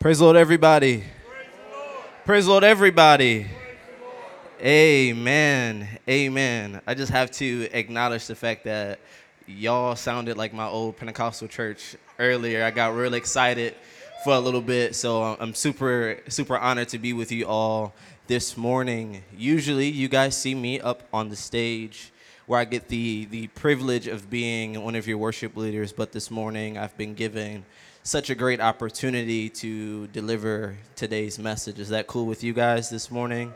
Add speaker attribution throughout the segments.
Speaker 1: Praise the Lord, everybody. Praise the Lord, everybody. Amen. Amen. I just have to acknowledge the fact that y'all sounded like my old Pentecostal church earlier. I got really excited for a little bit, so I'm super, super honored to be with you all this morning. Usually, you guys see me up on the stage where I get the, the privilege of being one of your worship leaders, but this morning I've been given such a great opportunity to deliver today's message. Is that cool with you guys this morning?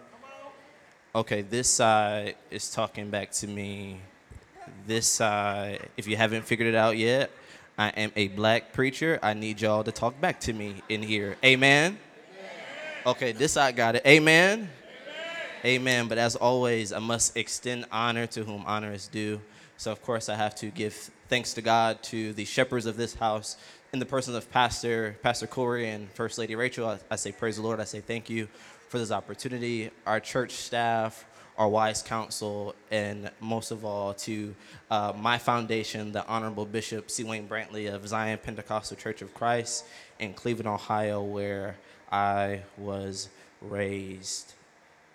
Speaker 1: Okay, this side is talking back to me. This side, if you haven't figured it out yet, I am a black preacher. I need y'all to talk back to me in here. Amen? Okay, this side got it. Amen? Amen. But as always, I must extend honor to whom honor is due. So, of course, I have to give thanks to God, to the shepherds of this house, in the person of Pastor Pastor Corey and First Lady Rachel. I, I say praise the Lord. I say thank you for this opportunity. Our church staff, our wise counsel, and most of all to uh, my foundation, the Honorable Bishop C. Wayne Brantley of Zion Pentecostal Church of Christ in Cleveland, Ohio, where I was raised.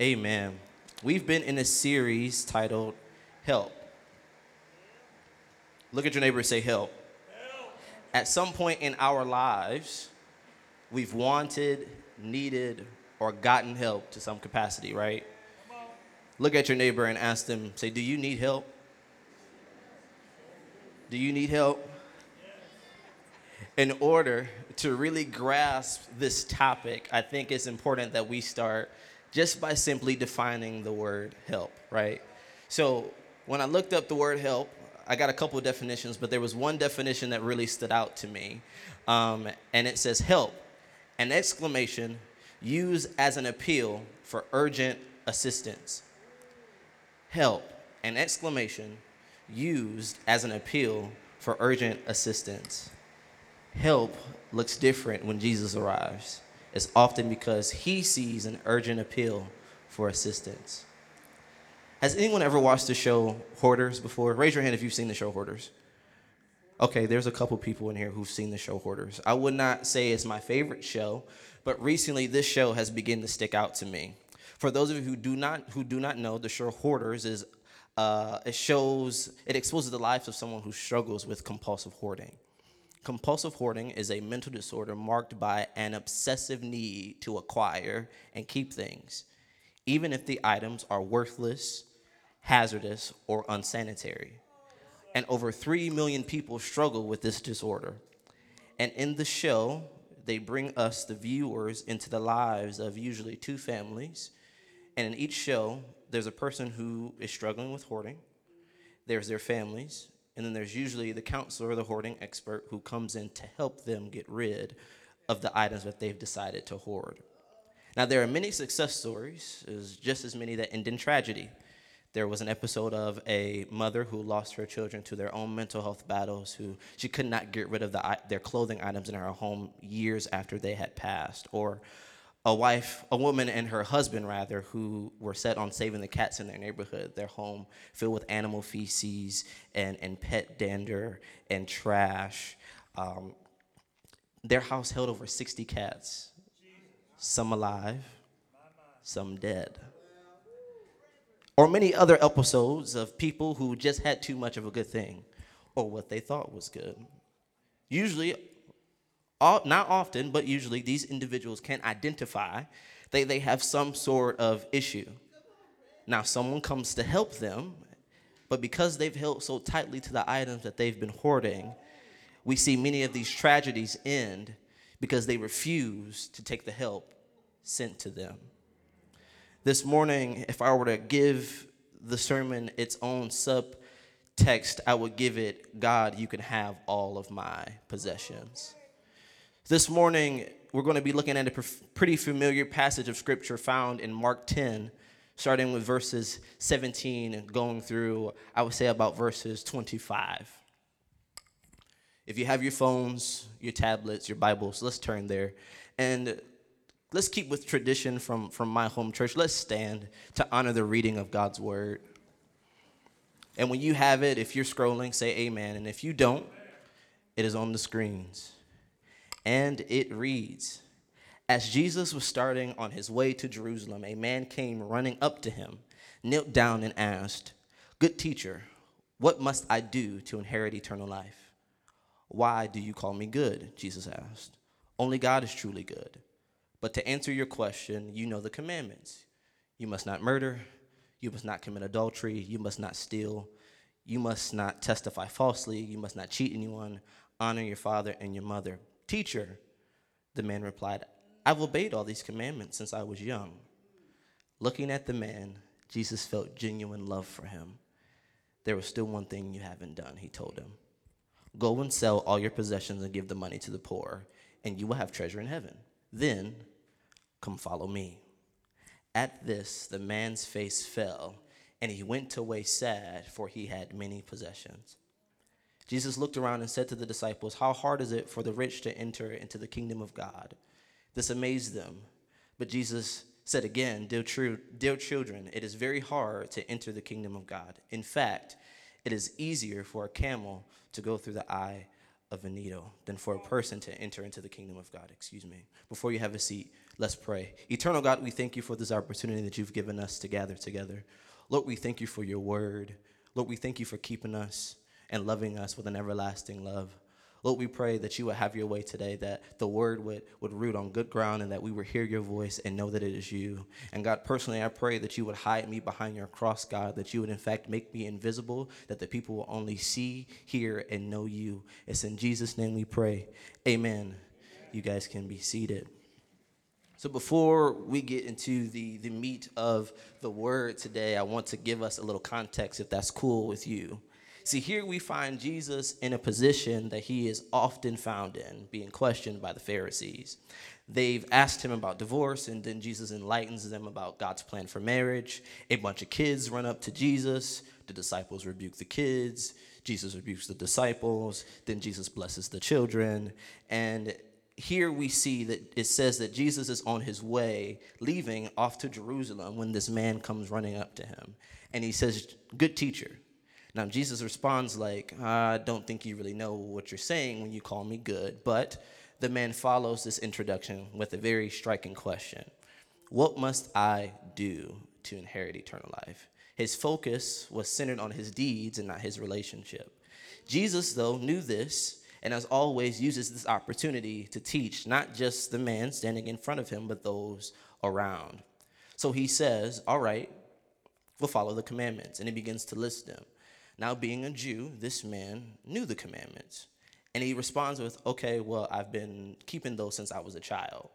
Speaker 1: Amen. We've been in a series titled Help. Look at your neighbor and say, Help. Help. At some point in our lives, we've wanted, needed, or gotten help to some capacity, right? Look at your neighbor and ask them, say, Do you need help? Do you need help? In order to really grasp this topic, I think it's important that we start just by simply defining the word help, right? So when I looked up the word help, I got a couple definitions, but there was one definition that really stood out to me. Um, and it says help, an exclamation used as an appeal for urgent assistance. Help, an exclamation used as an appeal for urgent assistance. Help looks different when Jesus arrives It's often because he sees an urgent appeal for assistance. Has anyone ever watched the show Hoarders before? Raise your hand if you've seen the show Hoarders. Okay, there's a couple people in here who've seen the show Hoarders. I would not say it's my favorite show, but recently this show has begun to stick out to me. For those of you who do not who do not know, the show Hoarders is uh, it shows it exposes the lives of someone who struggles with compulsive hoarding. Compulsive hoarding is a mental disorder marked by an obsessive need to acquire and keep things, even if the items are worthless, hazardous, or unsanitary. And over 3 million people struggle with this disorder. And in the show, they bring us, the viewers, into the lives of usually two families. And in each show, there's a person who is struggling with hoarding, there's their families, and then there's usually the counselor the hoarding expert who comes in to help them get rid of the items that they've decided to hoard. Now, there are many success stories, there's just as many that end in tragedy. There was an episode of a mother who lost her children to their own mental health battles, who she could not get rid of the, their clothing items in her home years after they had passed. Or a wife, a woman and her husband, rather, who were set on saving the cats in their neighborhood, their home filled with animal feces and, and pet dander and trash. Um, their house held over 60 cats, some alive, some dead. Or many other episodes of people who just had too much of a good thing or what they thought was good. Usually, all, not often, but usually these individuals can identify they, they have some sort of issue. Now, someone comes to help them, but because they've held so tightly to the items that they've been hoarding, we see many of these tragedies end because they refuse to take the help sent to them. This morning, if I were to give the sermon its own subtext, I would give it God, you can have all of my possessions. This morning, we're going to be looking at a pretty familiar passage of scripture found in Mark 10, starting with verses 17 and going through, I would say, about verses 25. If you have your phones, your tablets, your Bibles, let's turn there. And let's keep with tradition from, from my home church. Let's stand to honor the reading of God's word. And when you have it, if you're scrolling, say amen. And if you don't, it is on the screens and it reads As Jesus was starting on his way to Jerusalem, a man came running up to him, knelt down, and asked, Good teacher, what must I do to inherit eternal life? Why do you call me good? Jesus asked. Only God is truly good. But to answer your question, you know the commandments. You must not murder, you must not commit adultery, you must not steal, you must not testify falsely, you must not cheat anyone, honor your father and your mother. Teacher, the man replied, I've obeyed all these commandments since I was young. Looking at the man, Jesus felt genuine love for him. There was still one thing you haven't done, he told him. Go and sell all your possessions and give the money to the poor, and you will have treasure in heaven. Then come follow me. At this, the man's face fell, and he went away sad, for he had many possessions. Jesus looked around and said to the disciples, How hard is it for the rich to enter into the kingdom of God? This amazed them. But Jesus said again, dear, true, dear children, it is very hard to enter the kingdom of God. In fact, it is easier for a camel to go through the eye of a needle than for a person to enter into the kingdom of God. Excuse me. Before you have a seat, let's pray. Eternal God, we thank you for this opportunity that you've given us to gather together. Lord, we thank you for your word. Lord, we thank you for keeping us and loving us with an everlasting love. Lord, we pray that you would have your way today, that the word would, would root on good ground and that we would hear your voice and know that it is you. And God, personally, I pray that you would hide me behind your cross, God, that you would in fact make me invisible, that the people will only see, hear, and know you. It's in Jesus' name we pray. Amen. You guys can be seated. So before we get into the, the meat of the word today, I want to give us a little context if that's cool with you. See, here we find Jesus in a position that he is often found in, being questioned by the Pharisees. They've asked him about divorce, and then Jesus enlightens them about God's plan for marriage. A bunch of kids run up to Jesus. The disciples rebuke the kids. Jesus rebukes the disciples. Then Jesus blesses the children. And here we see that it says that Jesus is on his way, leaving off to Jerusalem when this man comes running up to him. And he says, Good teacher now, Jesus responds like, I don't think you really know what you're saying when you call me good. But the man follows this introduction with a very striking question What must I do to inherit eternal life? His focus was centered on his deeds and not his relationship. Jesus, though, knew this and as always uses this opportunity to teach not just the man standing in front of him, but those around. So he says, All right, we'll follow the commandments. And he begins to list them. Now, being a Jew, this man knew the commandments. And he responds with, Okay, well, I've been keeping those since I was a child.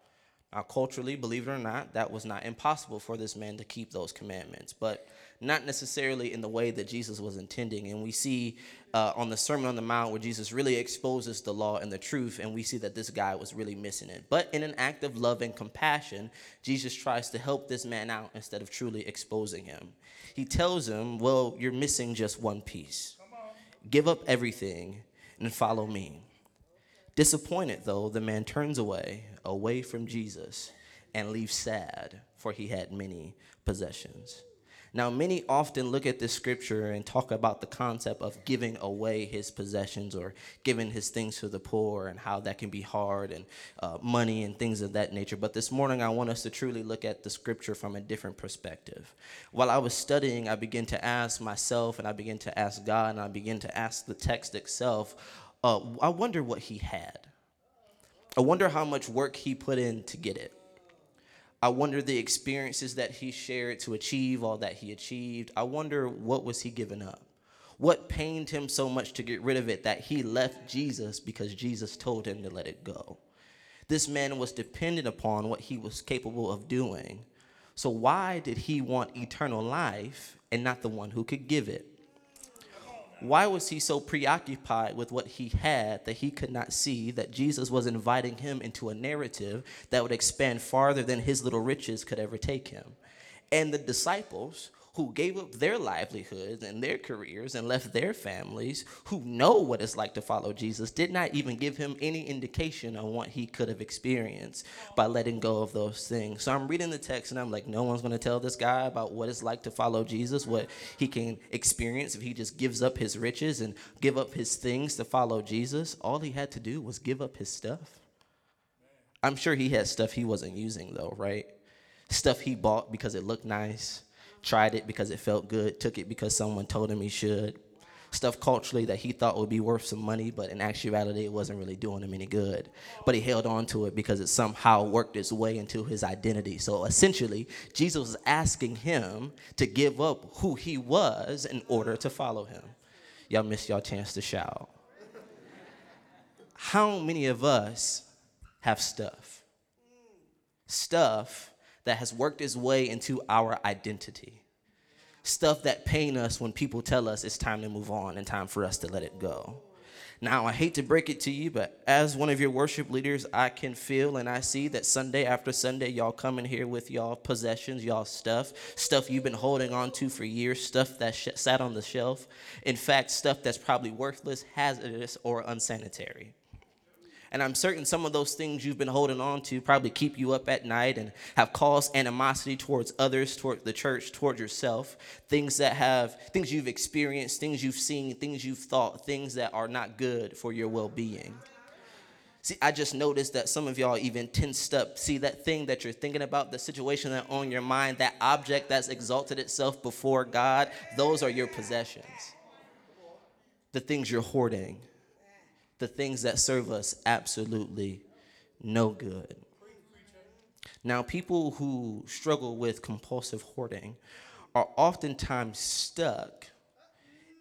Speaker 1: Now, culturally, believe it or not, that was not impossible for this man to keep those commandments, but not necessarily in the way that Jesus was intending. And we see uh, on the Sermon on the Mount where Jesus really exposes the law and the truth, and we see that this guy was really missing it. But in an act of love and compassion, Jesus tries to help this man out instead of truly exposing him. He tells him, Well, you're missing just one piece. Give up everything and follow me. Disappointed, though, the man turns away, away from Jesus, and leaves sad, for he had many possessions. Now, many often look at this scripture and talk about the concept of giving away his possessions or giving his things to the poor and how that can be hard and uh, money and things of that nature. But this morning, I want us to truly look at the scripture from a different perspective. While I was studying, I began to ask myself and I began to ask God and I began to ask the text itself, uh, I wonder what he had. I wonder how much work he put in to get it. I wonder the experiences that he shared to achieve all that he achieved. I wonder what was he giving up? What pained him so much to get rid of it that he left Jesus because Jesus told him to let it go? This man was dependent upon what he was capable of doing. So, why did he want eternal life and not the one who could give it? Why was he so preoccupied with what he had that he could not see that Jesus was inviting him into a narrative that would expand farther than his little riches could ever take him? And the disciples who gave up their livelihoods and their careers and left their families, who know what it's like to follow Jesus, did not even give him any indication on what he could have experienced by letting go of those things. So I'm reading the text and I'm like, no one's going to tell this guy about what it's like to follow Jesus, what he can experience if he just gives up his riches and give up his things to follow Jesus. All he had to do was give up his stuff. I'm sure he had stuff he wasn't using though, right? Stuff he bought because it looked nice, tried it because it felt good, took it because someone told him he should. Stuff culturally that he thought would be worth some money, but in actuality, it wasn't really doing him any good. But he held on to it because it somehow worked its way into his identity. So essentially, Jesus was asking him to give up who he was in order to follow him. Y'all missed y'all chance to shout. How many of us have stuff? Stuff that has worked its way into our identity stuff that pain us when people tell us it's time to move on and time for us to let it go. Now, I hate to break it to you, but as one of your worship leaders, I can feel and I see that Sunday after Sunday, y'all coming here with y'all possessions, y'all stuff, stuff you've been holding on to for years, stuff that sh- sat on the shelf. In fact, stuff that's probably worthless, hazardous, or unsanitary. And I'm certain some of those things you've been holding on to probably keep you up at night and have caused animosity towards others, towards the church, towards yourself. Things that have, things you've experienced, things you've seen, things you've thought, things that are not good for your well being. See, I just noticed that some of y'all even tensed up. See, that thing that you're thinking about, the situation that on your mind, that object that's exalted itself before God, those are your possessions. The things you're hoarding the things that serve us absolutely no good. Now, people who struggle with compulsive hoarding are oftentimes stuck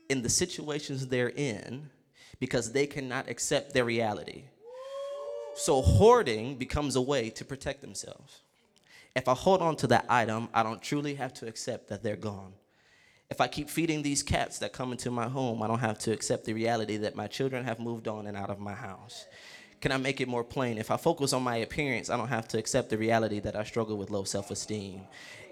Speaker 1: in the situations they're in because they cannot accept their reality. So, hoarding becomes a way to protect themselves. If I hold on to that item, I don't truly have to accept that they're gone. If I keep feeding these cats that come into my home, I don't have to accept the reality that my children have moved on and out of my house. Can I make it more plain? If I focus on my appearance, I don't have to accept the reality that I struggle with low self esteem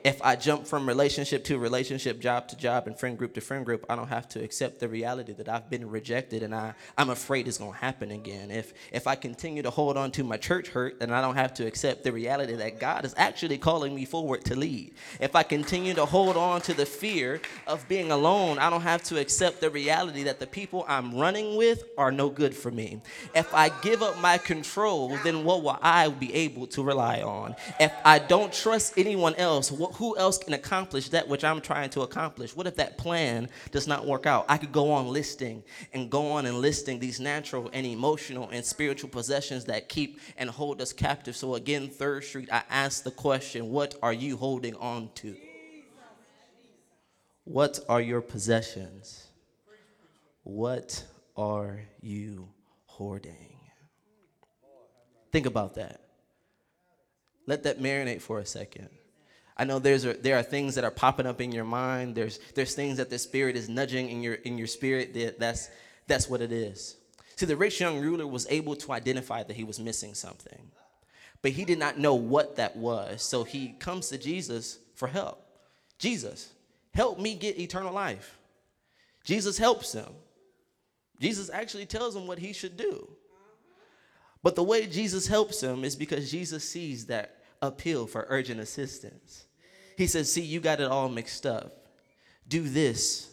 Speaker 1: if I jump from relationship to relationship, job to job, and friend group to friend group, I don't have to accept the reality that I've been rejected and I, I'm afraid it's gonna happen again. If if I continue to hold on to my church hurt, then I don't have to accept the reality that God is actually calling me forward to lead. If I continue to hold on to the fear of being alone, I don't have to accept the reality that the people I'm running with are no good for me. If I give up my control, then what will I be able to rely on? If I don't trust anyone else, what who else can accomplish that which I'm trying to accomplish? What if that plan does not work out? I could go on listing and go on and listing these natural and emotional and spiritual possessions that keep and hold us captive. So, again, Third Street, I ask the question what are you holding on to? What are your possessions? What are you hoarding? Think about that. Let that marinate for a second. I know there's a, there are things that are popping up in your mind. There's there's things that the spirit is nudging in your in your spirit. That that's that's what it is. See, the rich young ruler was able to identify that he was missing something, but he did not know what that was. So he comes to Jesus for help. Jesus, help me get eternal life. Jesus helps him. Jesus actually tells him what he should do. But the way Jesus helps him is because Jesus sees that appeal for urgent assistance. He says, See, you got it all mixed up. Do this.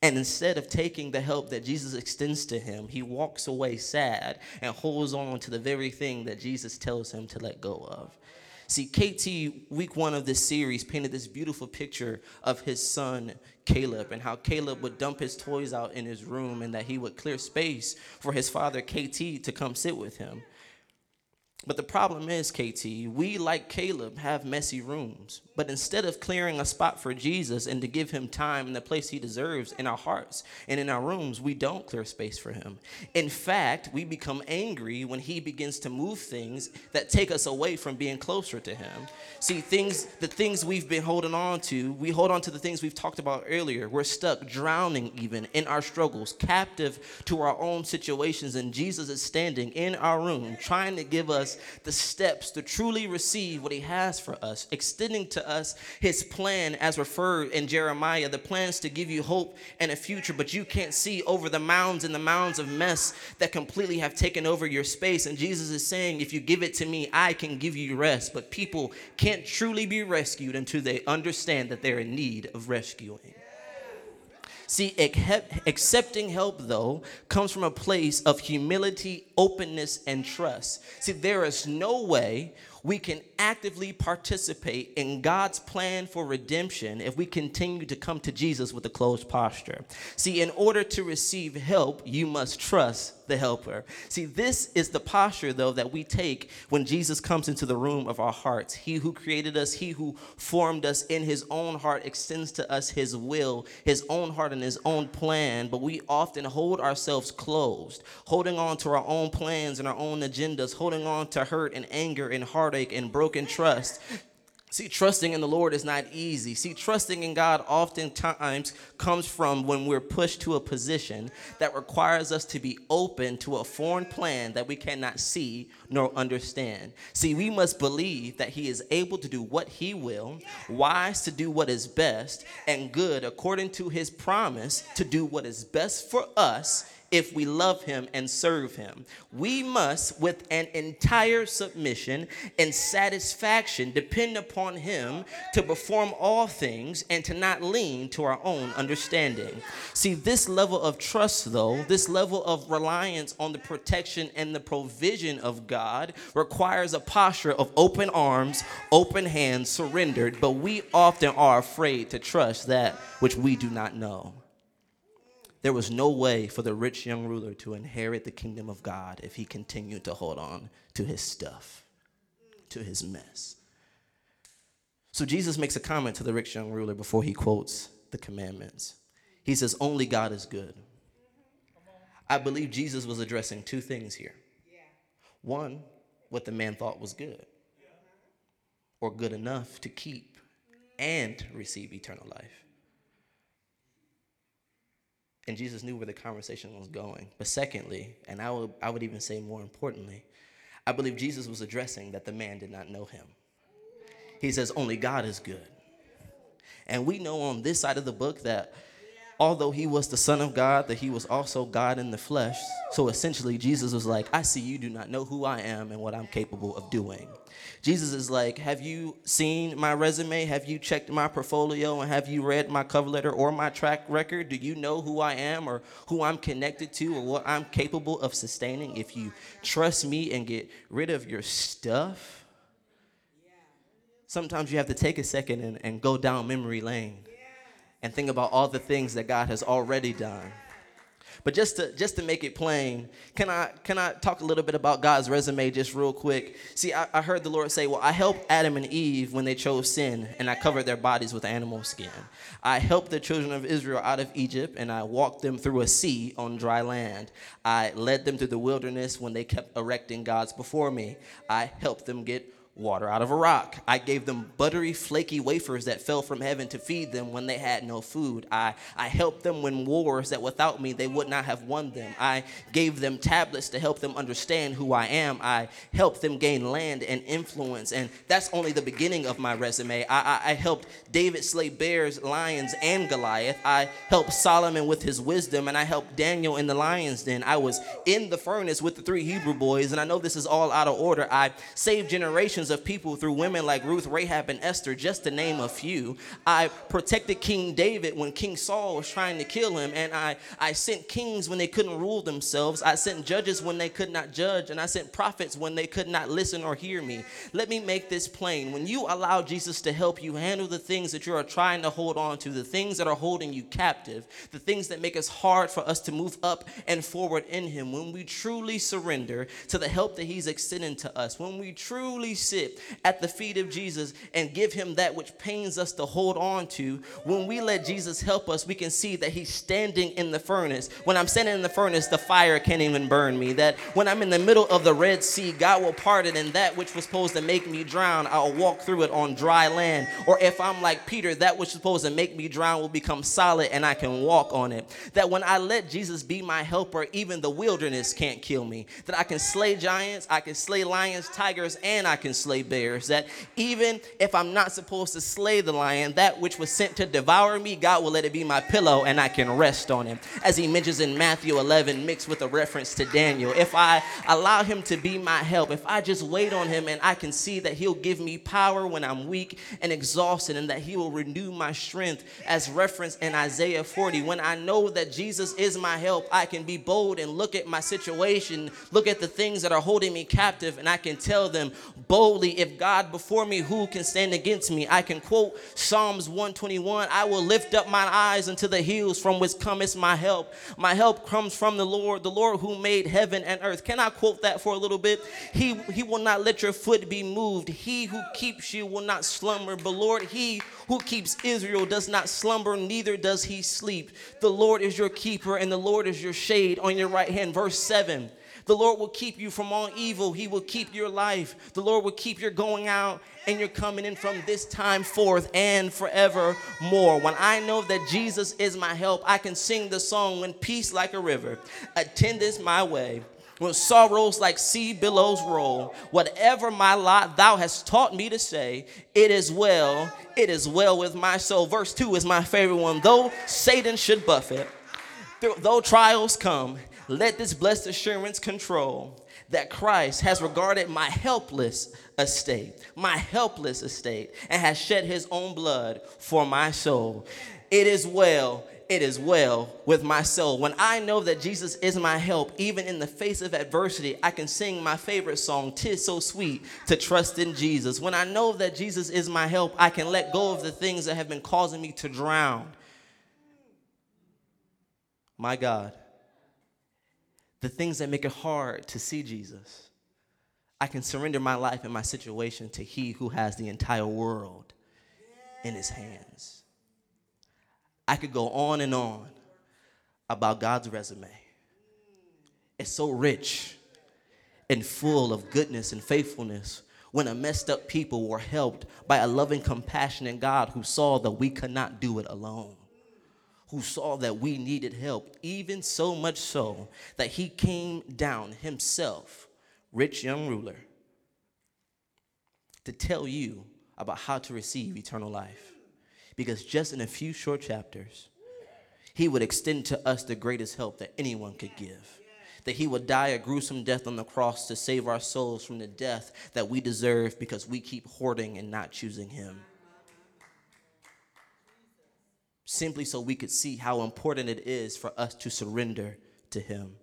Speaker 1: And instead of taking the help that Jesus extends to him, he walks away sad and holds on to the very thing that Jesus tells him to let go of. See, KT, week one of this series, painted this beautiful picture of his son, Caleb, and how Caleb would dump his toys out in his room and that he would clear space for his father, KT, to come sit with him. But the problem is, KT, we, like Caleb, have messy rooms. But instead of clearing a spot for Jesus and to give him time and the place he deserves in our hearts and in our rooms, we don't clear space for him. In fact, we become angry when he begins to move things that take us away from being closer to him. See, things, the things we've been holding on to, we hold on to the things we've talked about earlier. We're stuck, drowning even in our struggles, captive to our own situations. And Jesus is standing in our room trying to give us the steps to truly receive what He has for us, extending to us His plan as referred in Jeremiah, the plans to give you hope and a future, but you can't see over the mounds and the mounds of mess that completely have taken over your space. And Jesus is saying, if you give it to me, I can give you rest. But people can't truly be rescued until they understand that they're in need of rescuing. See, accepting help, though, comes from a place of humility, openness, and trust. See, there is no way we can actively participate in God's plan for redemption if we continue to come to Jesus with a closed posture. See, in order to receive help, you must trust the helper. See, this is the posture, though, that we take when Jesus comes into the room of our hearts. He who created us, he who formed us in his own heart, extends to us his will, his own heart, and his own plan. But we often hold ourselves closed, holding on to our own plans and our own agendas, holding on to hurt and anger and heartache and broken broken trust. See, trusting in the Lord is not easy. See, trusting in God oftentimes comes from when we're pushed to a position that requires us to be open to a foreign plan that we cannot see nor understand. See, we must believe that He is able to do what He will, wise to do what is best, and good according to His promise to do what is best for us if we love him and serve him. We must, with an entire submission and satisfaction, depend upon him to perform all things and to not lean to our own understanding. See, this level of trust, though, this level of reliance on the protection and the provision of God requires a posture of open arms, open hands, surrendered, but we often are afraid to trust that which we do not know. There was no way for the rich young ruler to inherit the kingdom of God if he continued to hold on to his stuff, to his mess. So Jesus makes a comment to the rich young ruler before he quotes the commandments. He says, Only God is good. I believe Jesus was addressing two things here. One, what the man thought was good or good enough to keep and receive eternal life. And Jesus knew where the conversation was going. But secondly, and I would, I would even say more importantly, I believe Jesus was addressing that the man did not know him. He says, Only God is good. And we know on this side of the book that although he was the Son of God, that he was also God in the flesh. So essentially, Jesus was like, I see you do not know who I am and what I'm capable of doing. Jesus is like, Have you seen my resume? Have you checked my portfolio? And have you read my cover letter or my track record? Do you know who I am or who I'm connected to or what I'm capable of sustaining? If you trust me and get rid of your stuff, sometimes you have to take a second and, and go down memory lane and think about all the things that God has already done. But just to just to make it plain, can I can I talk a little bit about God's resume just real quick? See, I, I heard the Lord say, "Well, I helped Adam and Eve when they chose sin, and I covered their bodies with animal skin. I helped the children of Israel out of Egypt, and I walked them through a sea on dry land. I led them through the wilderness when they kept erecting gods before me. I helped them get water out of a rock. I gave them buttery, flaky wafers that fell from heaven to feed them when they had no food. I, I helped them win wars that without me they would not have won them. I gave them tablets to help them understand who I am. I helped them gain land and influence. And that's only the beginning of my resume. I, I, I helped David slay bears, lions, and Goliath. I helped Solomon with his wisdom, and I helped Daniel in the lion's den. I was in the furnace with the three Hebrew boys, and I know this is all out of order. I saved generations of people through women like Ruth, Rahab, and Esther, just to name a few. I protected King David when King Saul was trying to kill him, and I, I sent kings when they couldn't rule themselves. I sent judges when they could not judge, and I sent prophets when they could not listen or hear me. Let me make this plain. When you allow Jesus to help you handle the things that you are trying to hold on to, the things that are holding you captive, the things that make us hard for us to move up and forward in Him, when we truly surrender to the help that He's extending to us, when we truly sit at the feet of Jesus and give him that which pains us to hold on to, when we let Jesus help us, we can see that he's standing in the furnace. When I'm standing in the furnace, the fire can't even burn me. That when I'm in the middle of the Red Sea, God will part it, and that which was supposed to make me drown, I'll walk through it on dry land. Or if I'm like Peter, that which was supposed to make me drown will become solid and I can walk on it. That when I let Jesus be my helper, even the wilderness can't kill me. That I can slay giants, I can slay lions, tigers, and I can slay slay bears. That even if I'm not supposed to slay the lion, that which was sent to devour me, God will let it be my pillow and I can rest on him. As he mentions in Matthew 11, mixed with a reference to Daniel. If I allow him to be my help, if I just wait on him and I can see that he'll give me power when I'm weak and exhausted and that he will renew my strength, as referenced in Isaiah 40, when I know that Jesus is my help, I can be bold and look at my situation, look at the things that are holding me captive, and I can tell them boldly, if God before me, who can stand against me? I can quote Psalms 121 I will lift up my eyes unto the hills from which cometh my help. My help comes from the Lord, the Lord who made heaven and earth. Can I quote that for a little bit? He, he will not let your foot be moved. He who keeps you will not slumber. But Lord, he who keeps Israel does not slumber, neither does he sleep. The Lord is your keeper, and the Lord is your shade on your right hand. Verse 7. The Lord will keep you from all evil. He will keep your life. The Lord will keep your going out and your coming in from this time forth and forevermore. When I know that Jesus is my help, I can sing the song when peace like a river attendeth my way. When sorrows like sea billows roll, whatever my lot thou hast taught me to say, it is well, it is well with my soul. Verse 2 is my favorite one. Though Satan should buffet, though trials come, let this blessed assurance control that Christ has regarded my helpless estate, my helpless estate, and has shed his own blood for my soul. It is well, it is well with my soul. When I know that Jesus is my help, even in the face of adversity, I can sing my favorite song, Tis So Sweet to Trust in Jesus. When I know that Jesus is my help, I can let go of the things that have been causing me to drown. My God the things that make it hard to see Jesus. I can surrender my life and my situation to He who has the entire world in His hands. I could go on and on about God's resume. It's so rich and full of goodness and faithfulness when a messed up people were helped by a loving, compassionate God who saw that we could not do it alone who saw that we needed help, even so much so that he came down himself, rich young ruler, to tell you about how to receive eternal life. Because just in a few short chapters, he would extend to us the greatest help that anyone could give. That he would die a gruesome death on the cross to save our souls from the death that we deserve because we keep hoarding and not choosing him simply so we could see how important it is for us to surrender to Him.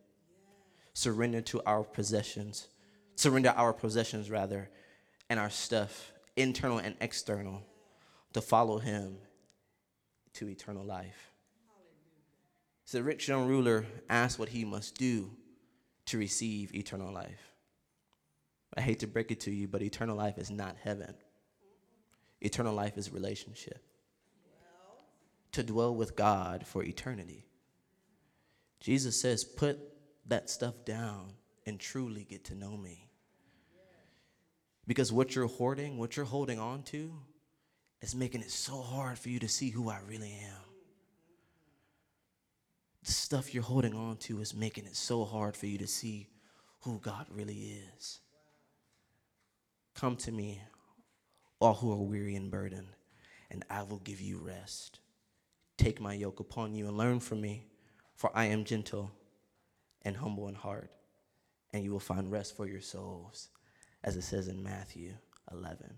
Speaker 1: Surrender to our possessions, surrender our possessions rather, and our stuff, internal and external, to follow Him to eternal life. So the rich young ruler asked what he must do to receive eternal life. I hate to break it to you, but eternal life is not heaven. Eternal life is relationship to dwell with God for eternity. Jesus says, put that stuff down and truly get to know me. Because what you're hoarding, what you're holding on to, is making it so hard for you to see who I really am. The stuff you're holding on to is making it so hard for you to see who God really is. Come to me, all who are weary and burdened, and I will give you rest. Take my yoke upon you and learn from me, for I am gentle and humble in heart, and you will find rest for your souls, as it says in Matthew 11.